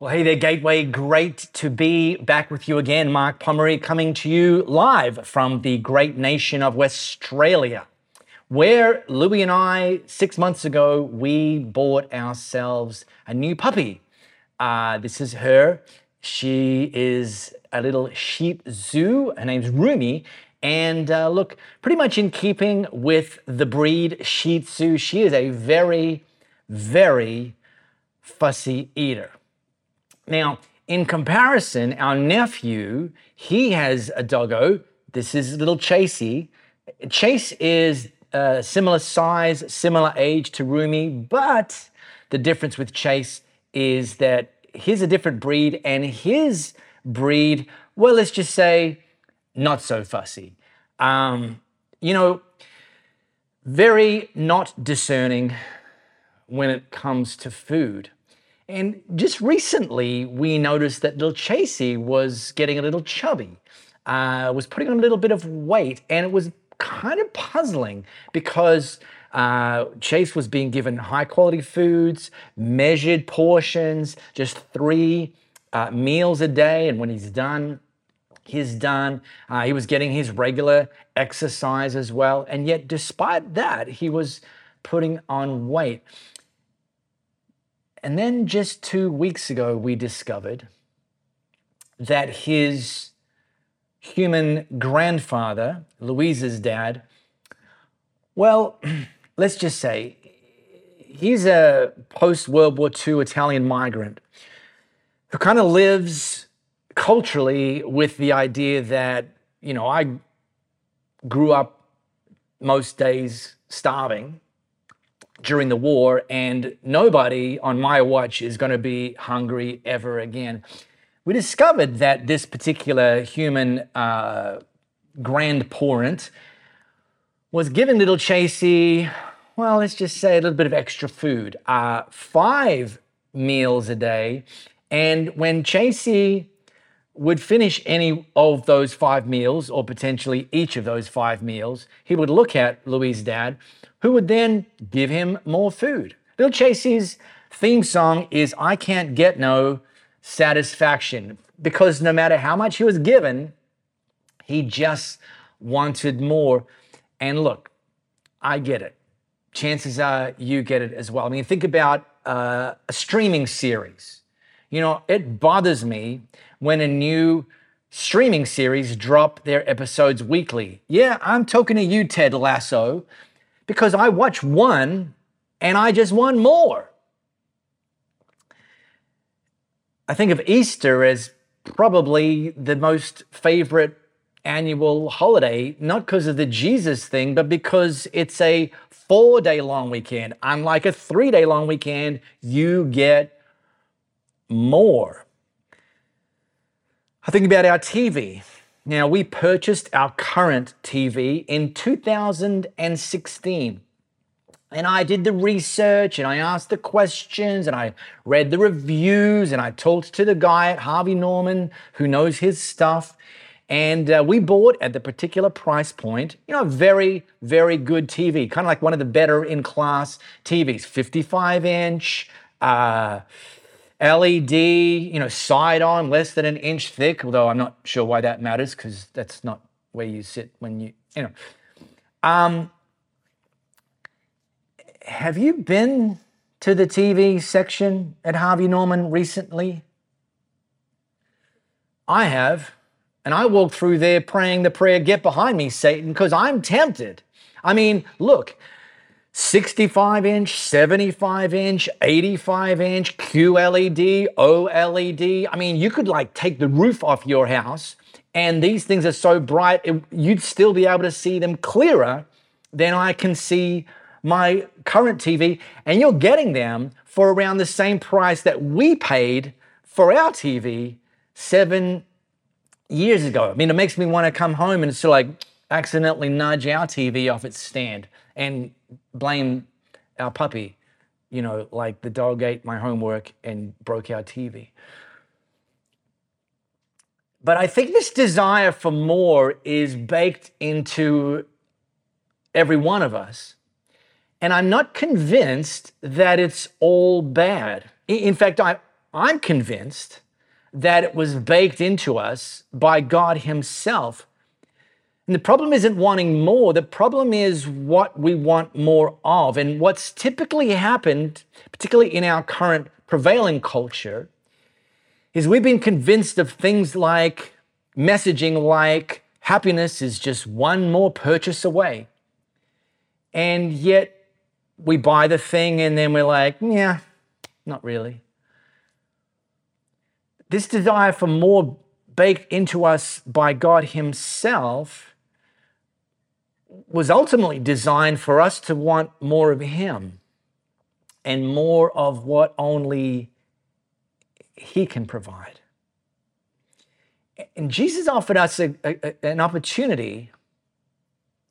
Well, hey there, Gateway. Great to be back with you again. Mark Pomery coming to you live from the great nation of Australia, where Louie and I, six months ago, we bought ourselves a new puppy. Uh, this is her. She is a little Shih Tzu. Her name's Rumi. And uh, look, pretty much in keeping with the breed Shih Tzu, she is a very, very fussy eater. Now, in comparison, our nephew, he has a doggo. This is little Chasey. Chase is a similar size, similar age to Rumi, but the difference with Chase is that he's a different breed, and his breed, well, let's just say, not so fussy. Um, you know, very not discerning when it comes to food. And just recently, we noticed that little Chasey was getting a little chubby, uh, was putting on a little bit of weight, and it was kind of puzzling because uh, Chase was being given high quality foods, measured portions, just three uh, meals a day, and when he's done, he's done. Uh, he was getting his regular exercise as well, and yet, despite that, he was putting on weight. And then just two weeks ago, we discovered that his human grandfather, Louise's dad, well, let's just say he's a post World War II Italian migrant who kind of lives culturally with the idea that, you know, I grew up most days starving during the war, and nobody on my watch is going to be hungry ever again. We discovered that this particular human uh, grandparent was giving little Chasey, well, let's just say a little bit of extra food, uh, five meals a day. And when Chasey would finish any of those five meals, or potentially each of those five meals, he would look at Louise's dad who would then give him more food. Bill Chasey's theme song is I Can't Get No Satisfaction because no matter how much he was given, he just wanted more. And look, I get it. Chances are you get it as well. I mean, think about uh, a streaming series. You know, it bothers me when a new streaming series drop their episodes weekly. Yeah, I'm talking to you, Ted Lasso because I watch one and I just want more. I think of Easter as probably the most favorite annual holiday, not because of the Jesus thing, but because it's a four day long weekend. Unlike a three day long weekend, you get more. I think about our TV. Now, we purchased our current TV in 2016. And I did the research and I asked the questions and I read the reviews and I talked to the guy at Harvey Norman who knows his stuff. And uh, we bought at the particular price point, you know, a very, very good TV, kind of like one of the better in class TVs, 55 inch. Uh, LED, you know, side on, less than an inch thick, although I'm not sure why that matters because that's not where you sit when you, you know. Um, have you been to the TV section at Harvey Norman recently? I have. And I walked through there praying the prayer, Get behind me, Satan, because I'm tempted. I mean, look, 65 inch, 75 inch, 85 inch, QLED, OLED. I mean, you could like take the roof off your house, and these things are so bright, it, you'd still be able to see them clearer than I can see my current TV. And you're getting them for around the same price that we paid for our TV seven years ago. I mean, it makes me want to come home and of like accidentally nudge our TV off its stand and blame our puppy, you know, like the dog ate my homework and broke our TV. But I think this desire for more is baked into every one of us. And I'm not convinced that it's all bad. In fact, I, I'm convinced that it was baked into us by God Himself. And the problem isn't wanting more, the problem is what we want more of. And what's typically happened, particularly in our current prevailing culture, is we've been convinced of things like messaging like happiness is just one more purchase away. And yet we buy the thing and then we're like, yeah, not really. This desire for more baked into us by God Himself was ultimately designed for us to want more of Him and more of what only He can provide. And Jesus offered us a, a, an opportunity.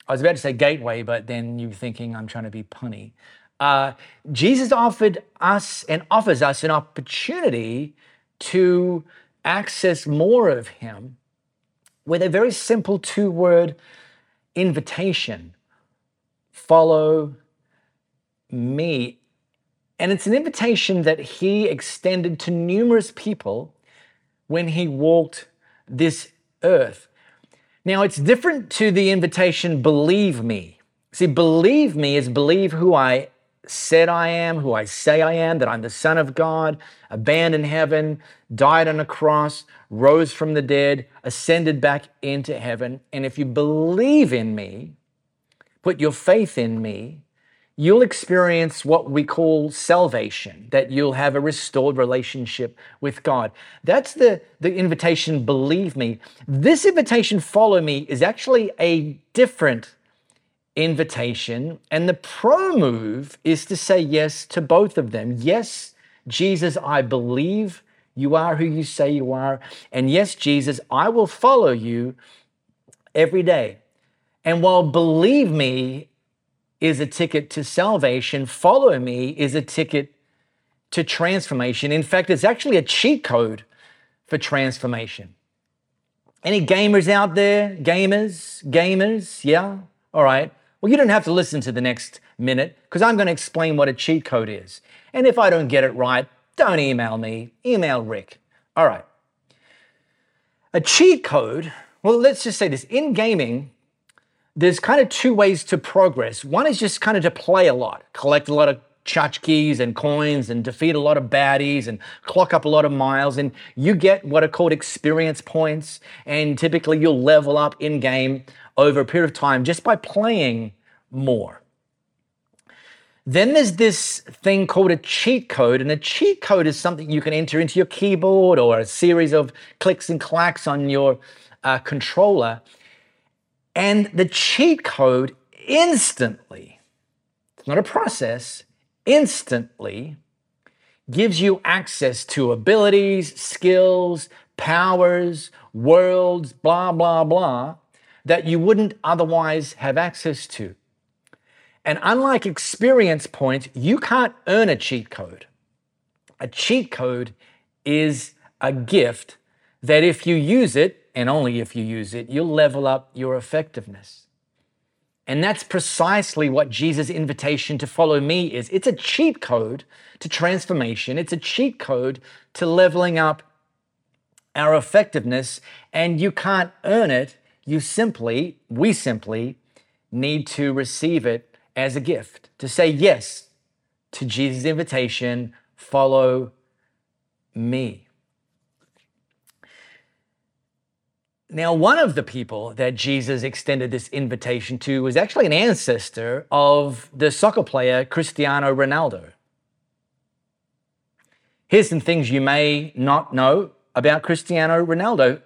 I was about to say gateway, but then you're thinking I'm trying to be punny. Uh, Jesus offered us and offers us an opportunity to access more of Him with a very simple two word invitation follow me. And it's an invitation that He extended to numerous people when He walked this earth. Now, it's different to the invitation, believe me. See, believe me is believe who I said I am, who I say I am, that I'm the Son of God, abandoned heaven, died on a cross, rose from the dead, ascended back into heaven. And if you believe in me, put your faith in me, you'll experience what we call salvation, that you'll have a restored relationship with God. That's the, the invitation, believe me. This invitation, follow me, is actually a different invitation. And the pro move is to say yes to both of them. Yes, Jesus, I believe you are who you say you are. And yes, Jesus, I will follow you every day. And while believe me is a ticket to salvation, follow me is a ticket to transformation. In fact, it's actually a cheat code for transformation. Any gamers out there? Gamers? Gamers? Yeah? All right. Well, you don't have to listen to the next minute because I'm going to explain what a cheat code is. And if I don't get it right, don't email me, email Rick. All right. A cheat code, well, let's just say this in gaming, there's kind of two ways to progress. One is just kind of to play a lot, collect a lot of tchotchkes and coins and defeat a lot of baddies and clock up a lot of miles and you get what are called experience points and typically you'll level up in game over a period of time just by playing more. Then there's this thing called a cheat code, and a cheat code is something you can enter into your keyboard or a series of clicks and clacks on your uh, controller. And the cheat code instantly, it's not a process, instantly gives you access to abilities, skills, powers, worlds, blah, blah, blah, that you wouldn't otherwise have access to. And unlike experience points, you can't earn a cheat code. A cheat code is a gift that if you use it, and only if you use it, you'll level up your effectiveness. And that's precisely what Jesus' invitation to follow me is. It's a cheat code to transformation, it's a cheat code to leveling up our effectiveness, and you can't earn it you simply, we simply need to receive it as a gift, to say yes to Jesus' invitation, follow me. Now, one of the people that Jesus extended this invitation to was actually an ancestor of the soccer player Cristiano Ronaldo. Here's some things you may not know about Cristiano Ronaldo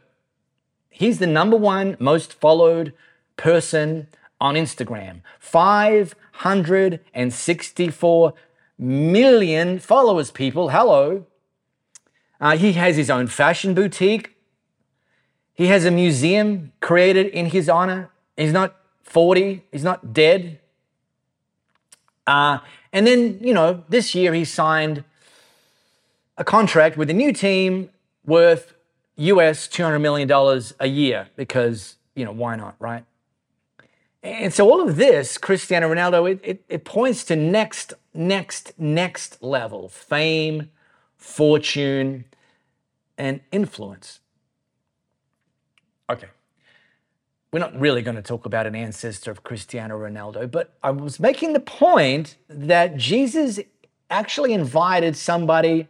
he's the number one most followed person on Instagram. 564 million followers, people. Hello. Uh, he has his own fashion boutique. He has a museum created in his honor. He's not 40, he's not dead. Uh, and then, you know, this year he signed a contract with a new team worth US $200 million a year because, you know, why not, right? And so all of this, Cristiano Ronaldo, it, it, it points to next, next, next level fame, fortune, and influence. Okay. We're not really going to talk about an ancestor of Cristiano Ronaldo, but I was making the point that Jesus actually invited somebody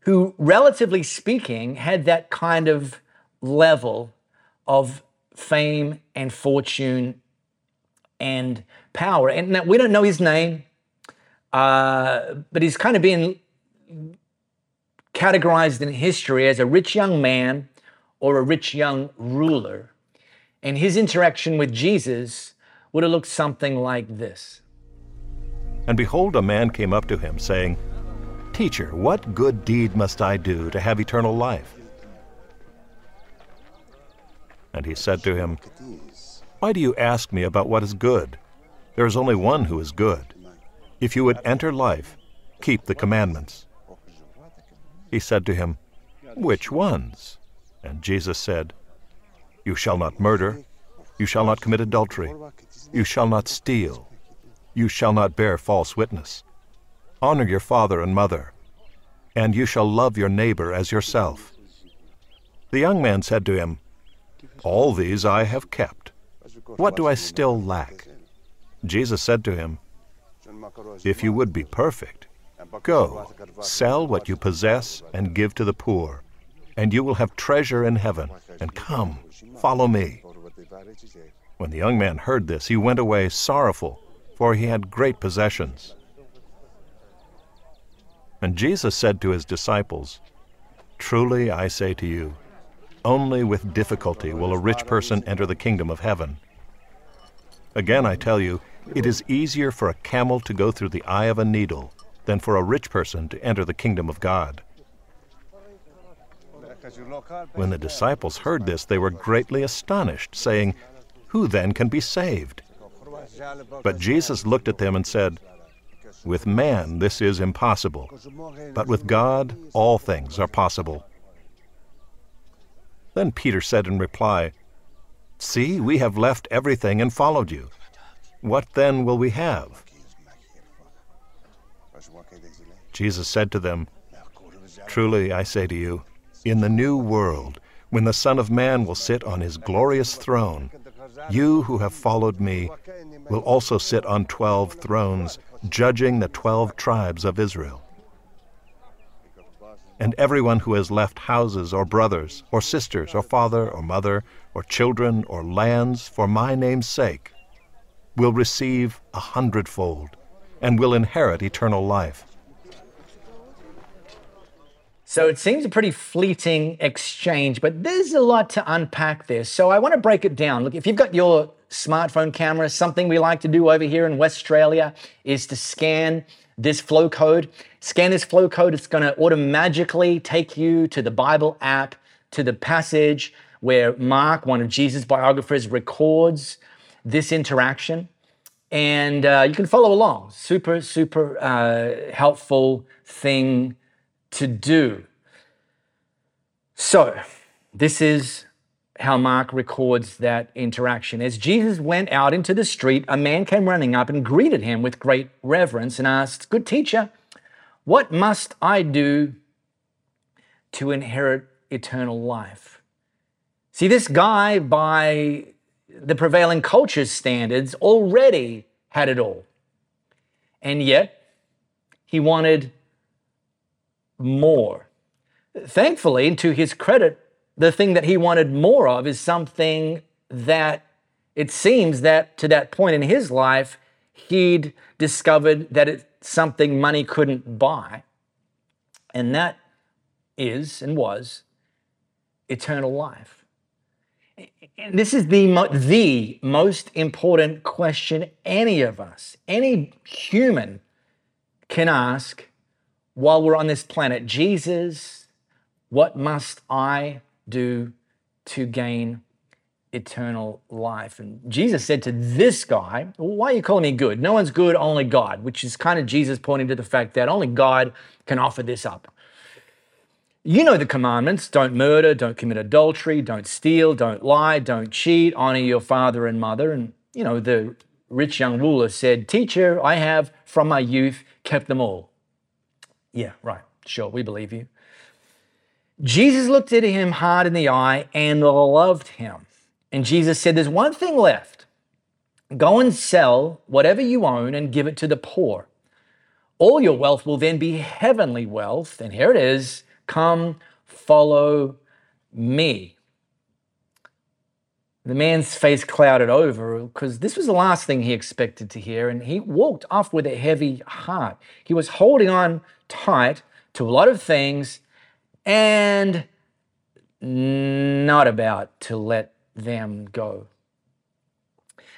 who, relatively speaking, had that kind of level of fame and fortune and power. And now we don't know his name, uh, but he's kind of been categorized in history as a rich young man or a rich young ruler. And his interaction with Jesus would have looked something like this. And behold, a man came up to him, saying, Teacher, what good deed must I do to have eternal life? And he said to him, Why do you ask me about what is good? There is only one who is good. If you would enter life, keep the commandments. He said to him, Which ones? And Jesus said, You shall not murder, you shall not commit adultery, you shall not steal, you shall not bear false witness. Honor your father and mother, and you shall love your neighbor as yourself. The young man said to him, All these I have kept. What do I still lack? Jesus said to him, If you would be perfect, go, sell what you possess and give to the poor, and you will have treasure in heaven. And come, follow me. When the young man heard this, he went away sorrowful, for he had great possessions. And Jesus said to his disciples, Truly I say to you, only with difficulty will a rich person enter the kingdom of heaven. Again I tell you, it is easier for a camel to go through the eye of a needle than for a rich person to enter the kingdom of God. When the disciples heard this, they were greatly astonished, saying, Who then can be saved? But Jesus looked at them and said, With man this is impossible, but with God all things are possible. Then Peter said in reply, See, we have left everything and followed you. What then will we have? Jesus said to them, Truly I say to you, in the new world, when the Son of Man will sit on his glorious throne, you who have followed me will also sit on twelve thrones, judging the twelve tribes of Israel. And everyone who has left houses or brothers or sisters or father or mother or children or lands for my name's sake will receive a hundredfold and will inherit eternal life. So it seems a pretty fleeting exchange, but there's a lot to unpack there. So I want to break it down. Look, if you've got your smartphone camera, something we like to do over here in West Australia is to scan this flow code. Scan this flow code, it's going to automatically take you to the Bible app, to the passage where Mark, one of Jesus' biographers, records this interaction. And uh, you can follow along. Super, super uh, helpful thing to do. So, this is how Mark records that interaction. As Jesus went out into the street, a man came running up and greeted him with great reverence and asked, Good teacher, what must I do to inherit eternal life? See, this guy, by the prevailing culture's standards, already had it all. And yet, he wanted more. Thankfully, to his credit, the thing that he wanted more of is something that it seems that to that point in his life, he'd discovered that it's something money couldn't buy. And that is and was eternal life. And this is the, mo- the most important question any of us, any human can ask while we're on this planet. Jesus, what must I do to gain eternal life? And Jesus said to this guy, Why are you calling me good? No one's good, only God, which is kind of Jesus pointing to the fact that only God can offer this up. You know the commandments don't murder, don't commit adultery, don't steal, don't lie, don't cheat, honor your father and mother. And, you know, the rich young ruler said, Teacher, I have from my youth kept them all. Yeah, right. Sure, we believe you. Jesus looked at him hard in the eye and loved him. And Jesus said, There's one thing left. Go and sell whatever you own and give it to the poor. All your wealth will then be heavenly wealth. And here it is come, follow me. The man's face clouded over because this was the last thing he expected to hear, and he walked off with a heavy heart. He was holding on tight to a lot of things and not about to let them go.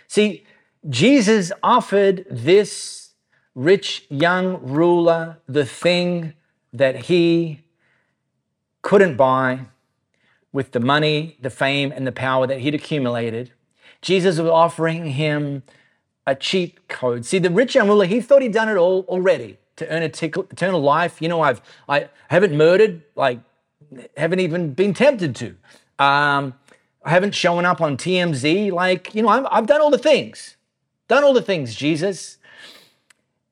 See, Jesus offered this rich young ruler the thing that he couldn't buy with the money, the fame, and the power that he'd accumulated. Jesus was offering him a cheat code. See, the rich young ruler, he thought he'd done it all already to earn a eternal life. You know, I've I haven't murdered, like haven't even been tempted to. Um, I haven't shown up on TMZ. Like, you know, i I've done all the things, done all the things, Jesus.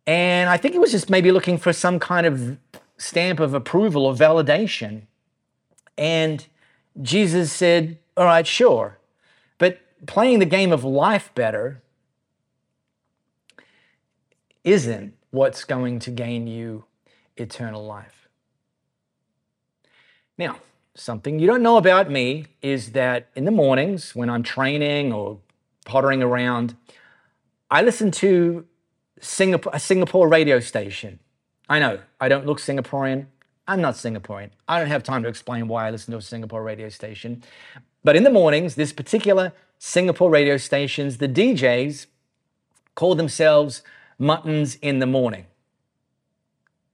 And I think he was just maybe looking for some kind of stamp of approval or validation. And Jesus said, All right, sure. But playing the game of life better isn't what's going to gain you eternal life. Now, something you don't know about me is that in the mornings when I'm training or pottering around, I listen to Singapore, a Singapore radio station. I know I don't look Singaporean. I'm not Singaporean. I don't have time to explain why I listen to a Singapore radio station. But in the mornings, this particular Singapore radio stations, the DJs call themselves Muttons in the Morning.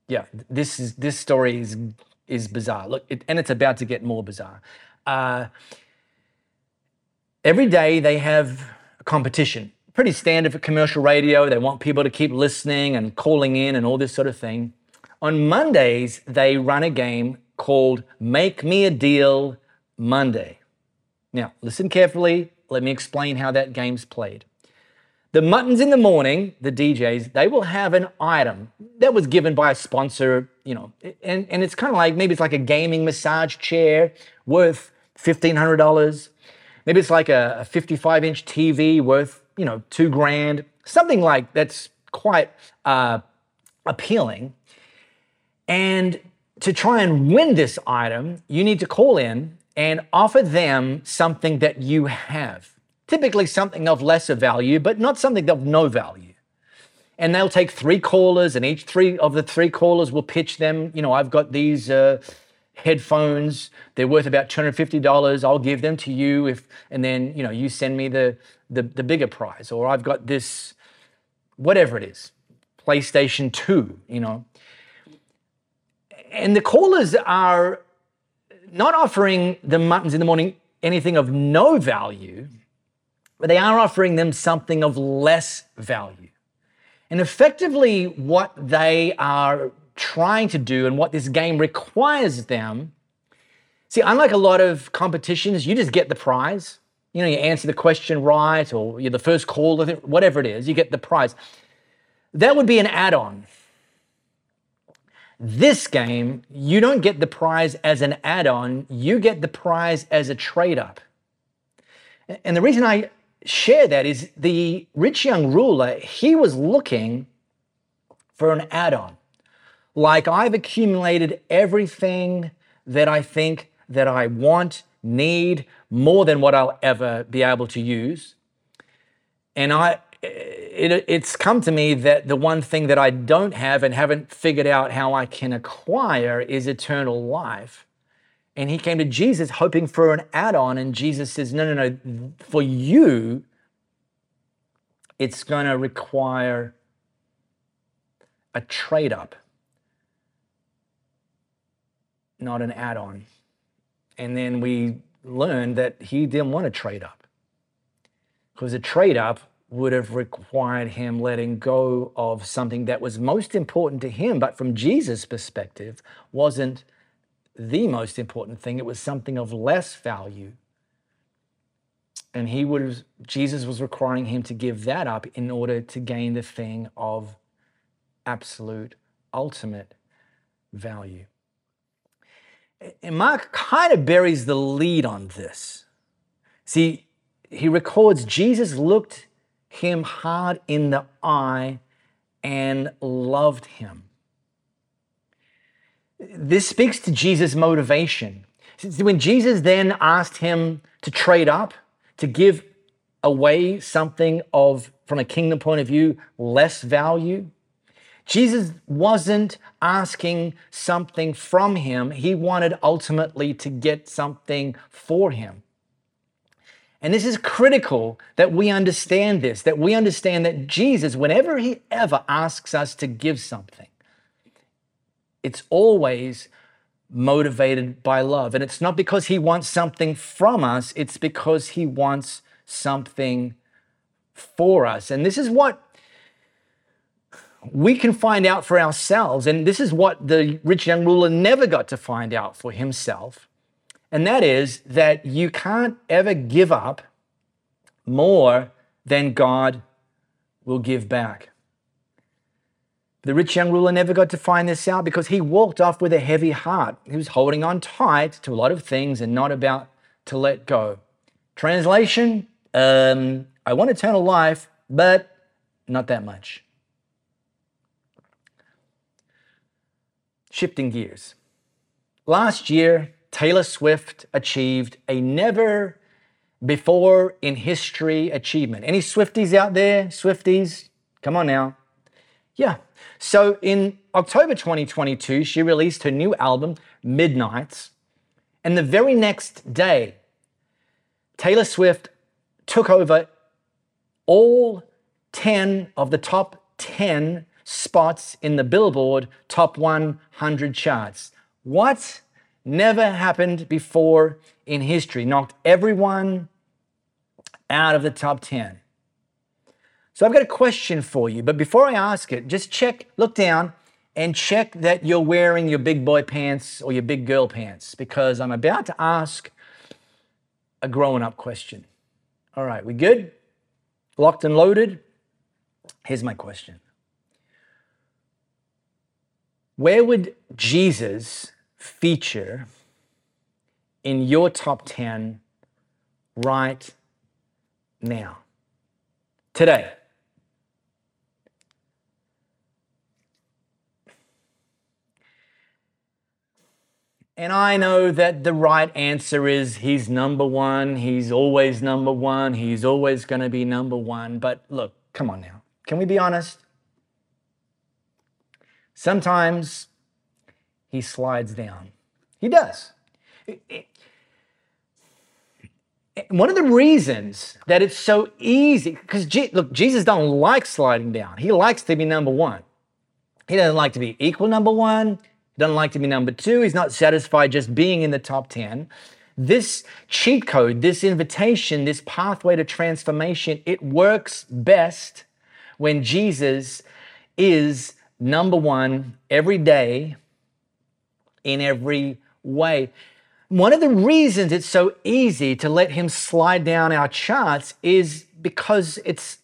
Yeah, this is this story is is bizarre. Look, it, and it's about to get more bizarre. Uh, every day they have a competition. Pretty standard for commercial radio. They want people to keep listening and calling in and all this sort of thing. On Mondays, they run a game called Make Me a Deal Monday. Now, listen carefully. Let me explain how that game's played. The Muttons in the morning, the DJs, they will have an item that was given by a sponsor, you know, and, and it's kind of like maybe it's like a gaming massage chair worth $1,500. Maybe it's like a, a 55 inch TV worth, you know, two grand, something like that's quite uh, appealing. And to try and win this item, you need to call in and offer them something that you have. Typically something of lesser value, but not something of no value. And they'll take three callers, and each three of the three callers will pitch them. You know, I've got these uh, headphones. They're worth about two hundred fifty dollars. I'll give them to you if, and then you know, you send me the the, the bigger prize. Or I've got this, whatever it is, PlayStation Two. You know, and the callers are not offering the muttons in the morning anything of no value, but they are offering them something of less value. And effectively, what they are trying to do and what this game requires them see, unlike a lot of competitions, you just get the prize. You know, you answer the question right, or you're the first caller, whatever it is, you get the prize. That would be an add on. This game, you don't get the prize as an add on, you get the prize as a trade up. And the reason I share that is the rich young ruler, he was looking for an add on. Like I've accumulated everything that I think that I want, need, more than what I'll ever be able to use. And I it, it's come to me that the one thing that I don't have and haven't figured out how I can acquire is eternal life. And he came to Jesus hoping for an add on, and Jesus says, No, no, no, for you, it's going to require a trade up, not an add on. And then we learned that he didn't want to trade up because a trade up would have required him letting go of something that was most important to him, but from Jesus' perspective, wasn't the most important thing. It was something of less value. And he would Jesus was requiring him to give that up in order to gain the thing of absolute, ultimate value. And Mark kind of buries the lead on this. See, he records Jesus looked him hard in the eye and loved him. This speaks to Jesus' motivation. When Jesus then asked him to trade up, to give away something of, from a kingdom point of view, less value, Jesus wasn't asking something from him. He wanted ultimately to get something for him. And this is critical that we understand this, that we understand that Jesus, whenever he ever asks us to give something, it's always motivated by love. And it's not because he wants something from us, it's because he wants something for us. And this is what we can find out for ourselves. And this is what the rich young ruler never got to find out for himself. And that is that you can't ever give up more than God will give back. The rich young ruler never got to find this out because he walked off with a heavy heart. He was holding on tight to a lot of things and not about to let go. Translation um, I want eternal life, but not that much. Shifting gears. Last year, Taylor Swift achieved a never before in history achievement. Any Swifties out there? Swifties? Come on now. Yeah. So in October 2022, she released her new album, Midnights. And the very next day, Taylor Swift took over all 10 of the top 10 spots in the Billboard Top 100 charts. What? Never happened before in history. Knocked everyone out of the top 10. So I've got a question for you, but before I ask it, just check, look down and check that you're wearing your big boy pants or your big girl pants because I'm about to ask a growing up question. All right, we good? Locked and loaded? Here's my question Where would Jesus feature in your top 10 right now? Today. And I know that the right answer is he's number one, he's always number one, he's always going to be number one. But look, come on now. Can we be honest? Sometimes he slides down. He does. One of the reasons that it's so easy, because look, Jesus doesn't like sliding down. He likes to be number one. He doesn't like to be equal number one doesn't like to be number two. He's not satisfied just being in the top 10. This cheat code, this invitation, this pathway to transformation, it works best when Jesus is number one every day in every way. One of the reasons it's so easy to let him slide down our charts is because it's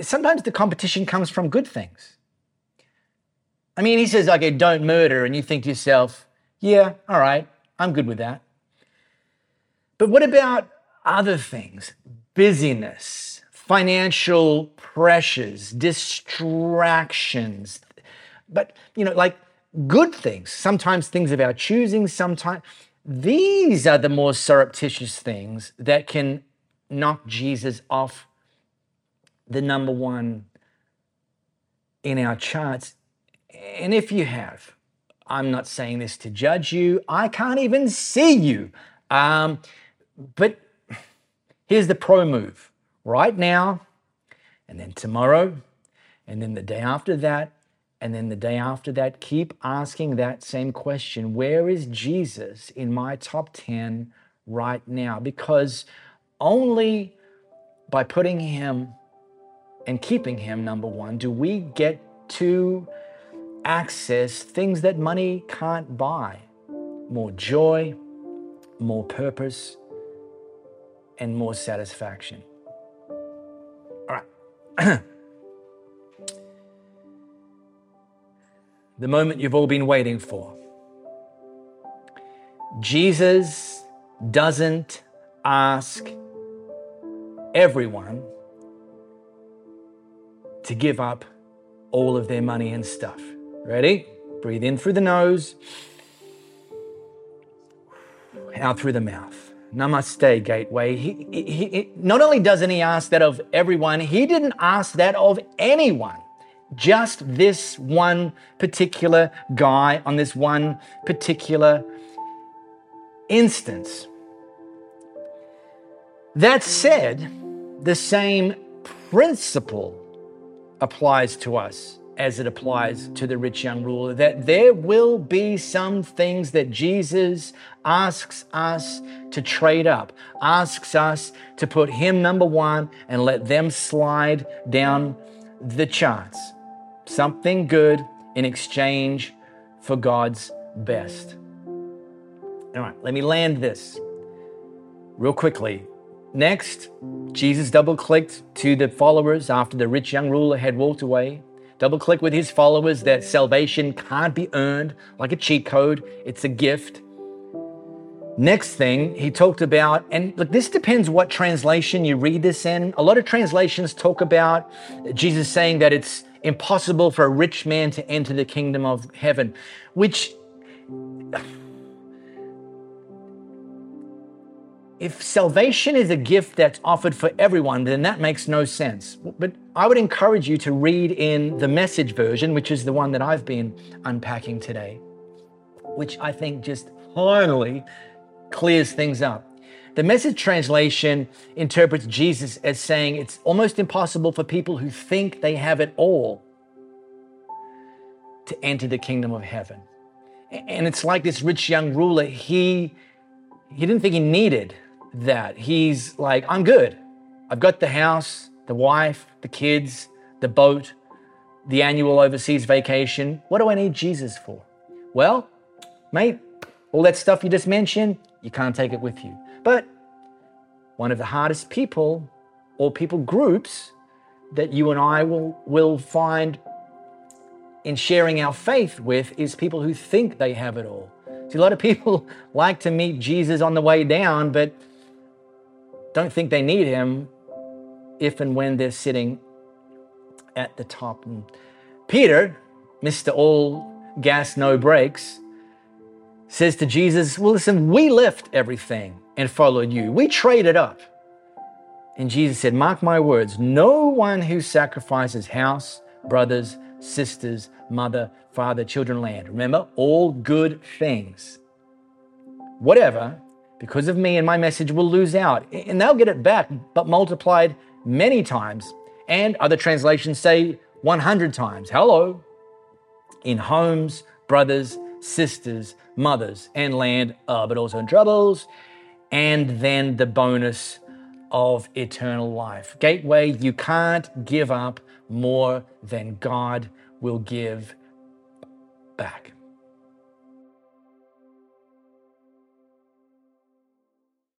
sometimes the competition comes from good things. I mean, he says, okay, don't murder. And you think to yourself, yeah, all right, I'm good with that. But what about other things? Busyness, financial pressures, distractions. But, you know, like good things, sometimes things of our choosing, sometimes. These are the more surreptitious things that can knock Jesus off the number one in our charts and if you have, I'm not saying this to judge you, I can't even see you. Um, but here's the pro move right now, and then tomorrow, and then the day after that, and then the day after that, keep asking that same question Where is Jesus in my top 10 right now? Because only by putting him and keeping him number one do we get to access things that money can't buy more joy, more purpose, and more satisfaction. All right. the moment you've all been waiting for. Jesus doesn't ask everyone to give up all of their money and stuff. Ready? Breathe in through the nose, out through the mouth. Namaste, Gateway. He, he, he, not only doesn't he ask that of everyone, he didn't ask that of anyone. Just this one particular guy on this one particular instance. That said, the same principle applies to us as it applies to the rich young ruler that there will be some things that Jesus asks us to trade up, asks us to put him number one and let them slide down the charts. Something good in exchange for God's best. All right, let me land this real quickly. Next, Jesus double clicked to the followers after the rich young ruler had walked away. Double click with his followers that salvation can't be earned like a cheat code, it's a gift. Next thing he talked about, and look, this depends what translation you read this in. A lot of translations talk about Jesus saying that it's impossible for a rich man to enter the kingdom of heaven, which if salvation is a gift that's offered for everyone, then that makes no sense. But I would encourage you to read in the message version, which is the one that I've been unpacking today, which I think just finally clears things up. The message translation interprets Jesus as saying it's almost impossible for people who think they have it all to enter the kingdom of heaven. And it's like this rich young ruler, he he didn't think he needed that. He's like, I'm good. I've got the house, the wife, the kids, the boat, the annual overseas vacation. What do I need Jesus for? Well, mate, all that stuff you just mentioned, you can't take it with you. But one of the hardest people or people groups that you and I will, will find in sharing our faith with is people who think they have it all. See, a lot of people like to meet Jesus on the way down, but don't think they need him if and when they're sitting at the top. And Peter, Mr. All Gas, No Brakes, says to Jesus, Well, listen, we left everything and followed you. We traded up. And Jesus said, Mark my words, no one who sacrifices house, brothers, sisters, mother, father, children, land. Remember, all good things. Whatever because of me and my message, will lose out. And they'll get it back, but multiplied many times. And other translations say 100 times. Hello. In homes, brothers, sisters, mothers, and land, uh, but also in troubles. And then the bonus of eternal life. Gateway, you can't give up more than God will give back.